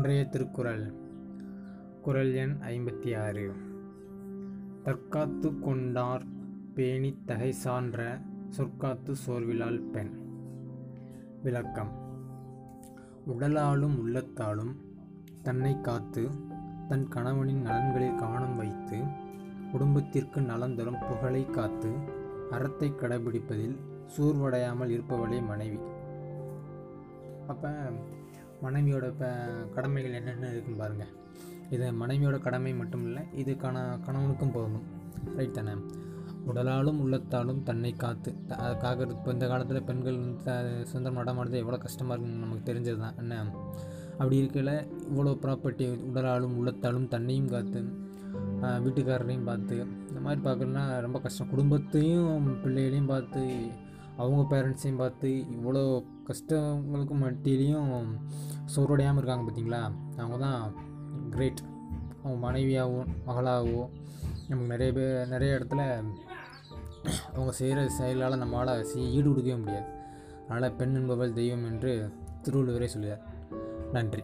இன்றைய திருக்குறள். குறள் எண் ஐம்பத்தி ஆறு. தற்காத்து கொண்டார் பேணித் தகை சான்ற சொற்காத்து சோர்விலால் பெண். விளக்கம். உடலாலும் உள்ளத்தாலும் தன்னை காத்து தன் கணவனின் நலன்களில் கவனம் வைத்து குடும்பத்திற்கு நலன் தரும் புகழை காத்து அறத்தை கடைபிடிப்பதில் சூர்வடையாமல் இருப்பவளே மனைவி. அப்போ மனைவியோட இப்போ கடமைகள் என்னென்ன இருக்கும் பாருங்கள் இது மனைவியோட கடமை மட்டும் இல்லை இது கண கணவனுக்கும் போகணும். ரைட் தானே? உடலாலும் உள்ளத்தாலும் தன்னை காத்து அதுக்காக இப்போ இந்த காலத்தில் பெண்கள் வந்து சுதந்திரம் நடமாடுறது எவ்வளோ கஷ்டமாக இருக்குன்னு நமக்கு தெரிஞ்சது தான். என்ன? அப்படி இருக்கையில் இவ்வளோ ப்ராப்பர்ட்டி உடலாலும் உள்ளத்தாலும் தன்னையும் காத்து வீட்டுக்காரரையும் பார்த்து இந்த மாதிரி பார்க்கணுன்னா ரொம்ப கஷ்டம். குடும்பத்தையும் பிள்ளைகளையும் பார்த்து அவங்க பேரண்ட்ஸையும் பார்த்து இவ்வளோ கஷ்டங்களுக்கு மட்டிலையும் சோர்வடையாமல் இருக்காங்க பார்த்தீங்களா? அவங்க தான் கிரேட் அவங்க மனைவியாகவும் மகளாகவோ நமக்கு நிறைய பேர் நிறைய இடத்துல அவங்க செய்கிற செயலால் நம்மளால் செய்ய ஈடு கொடுக்கவே முடியாது. அதனால் பெண் என்பவள் தெய்வம் என்று திருவள்ளுவரே சொல்லுவார் நன்றி.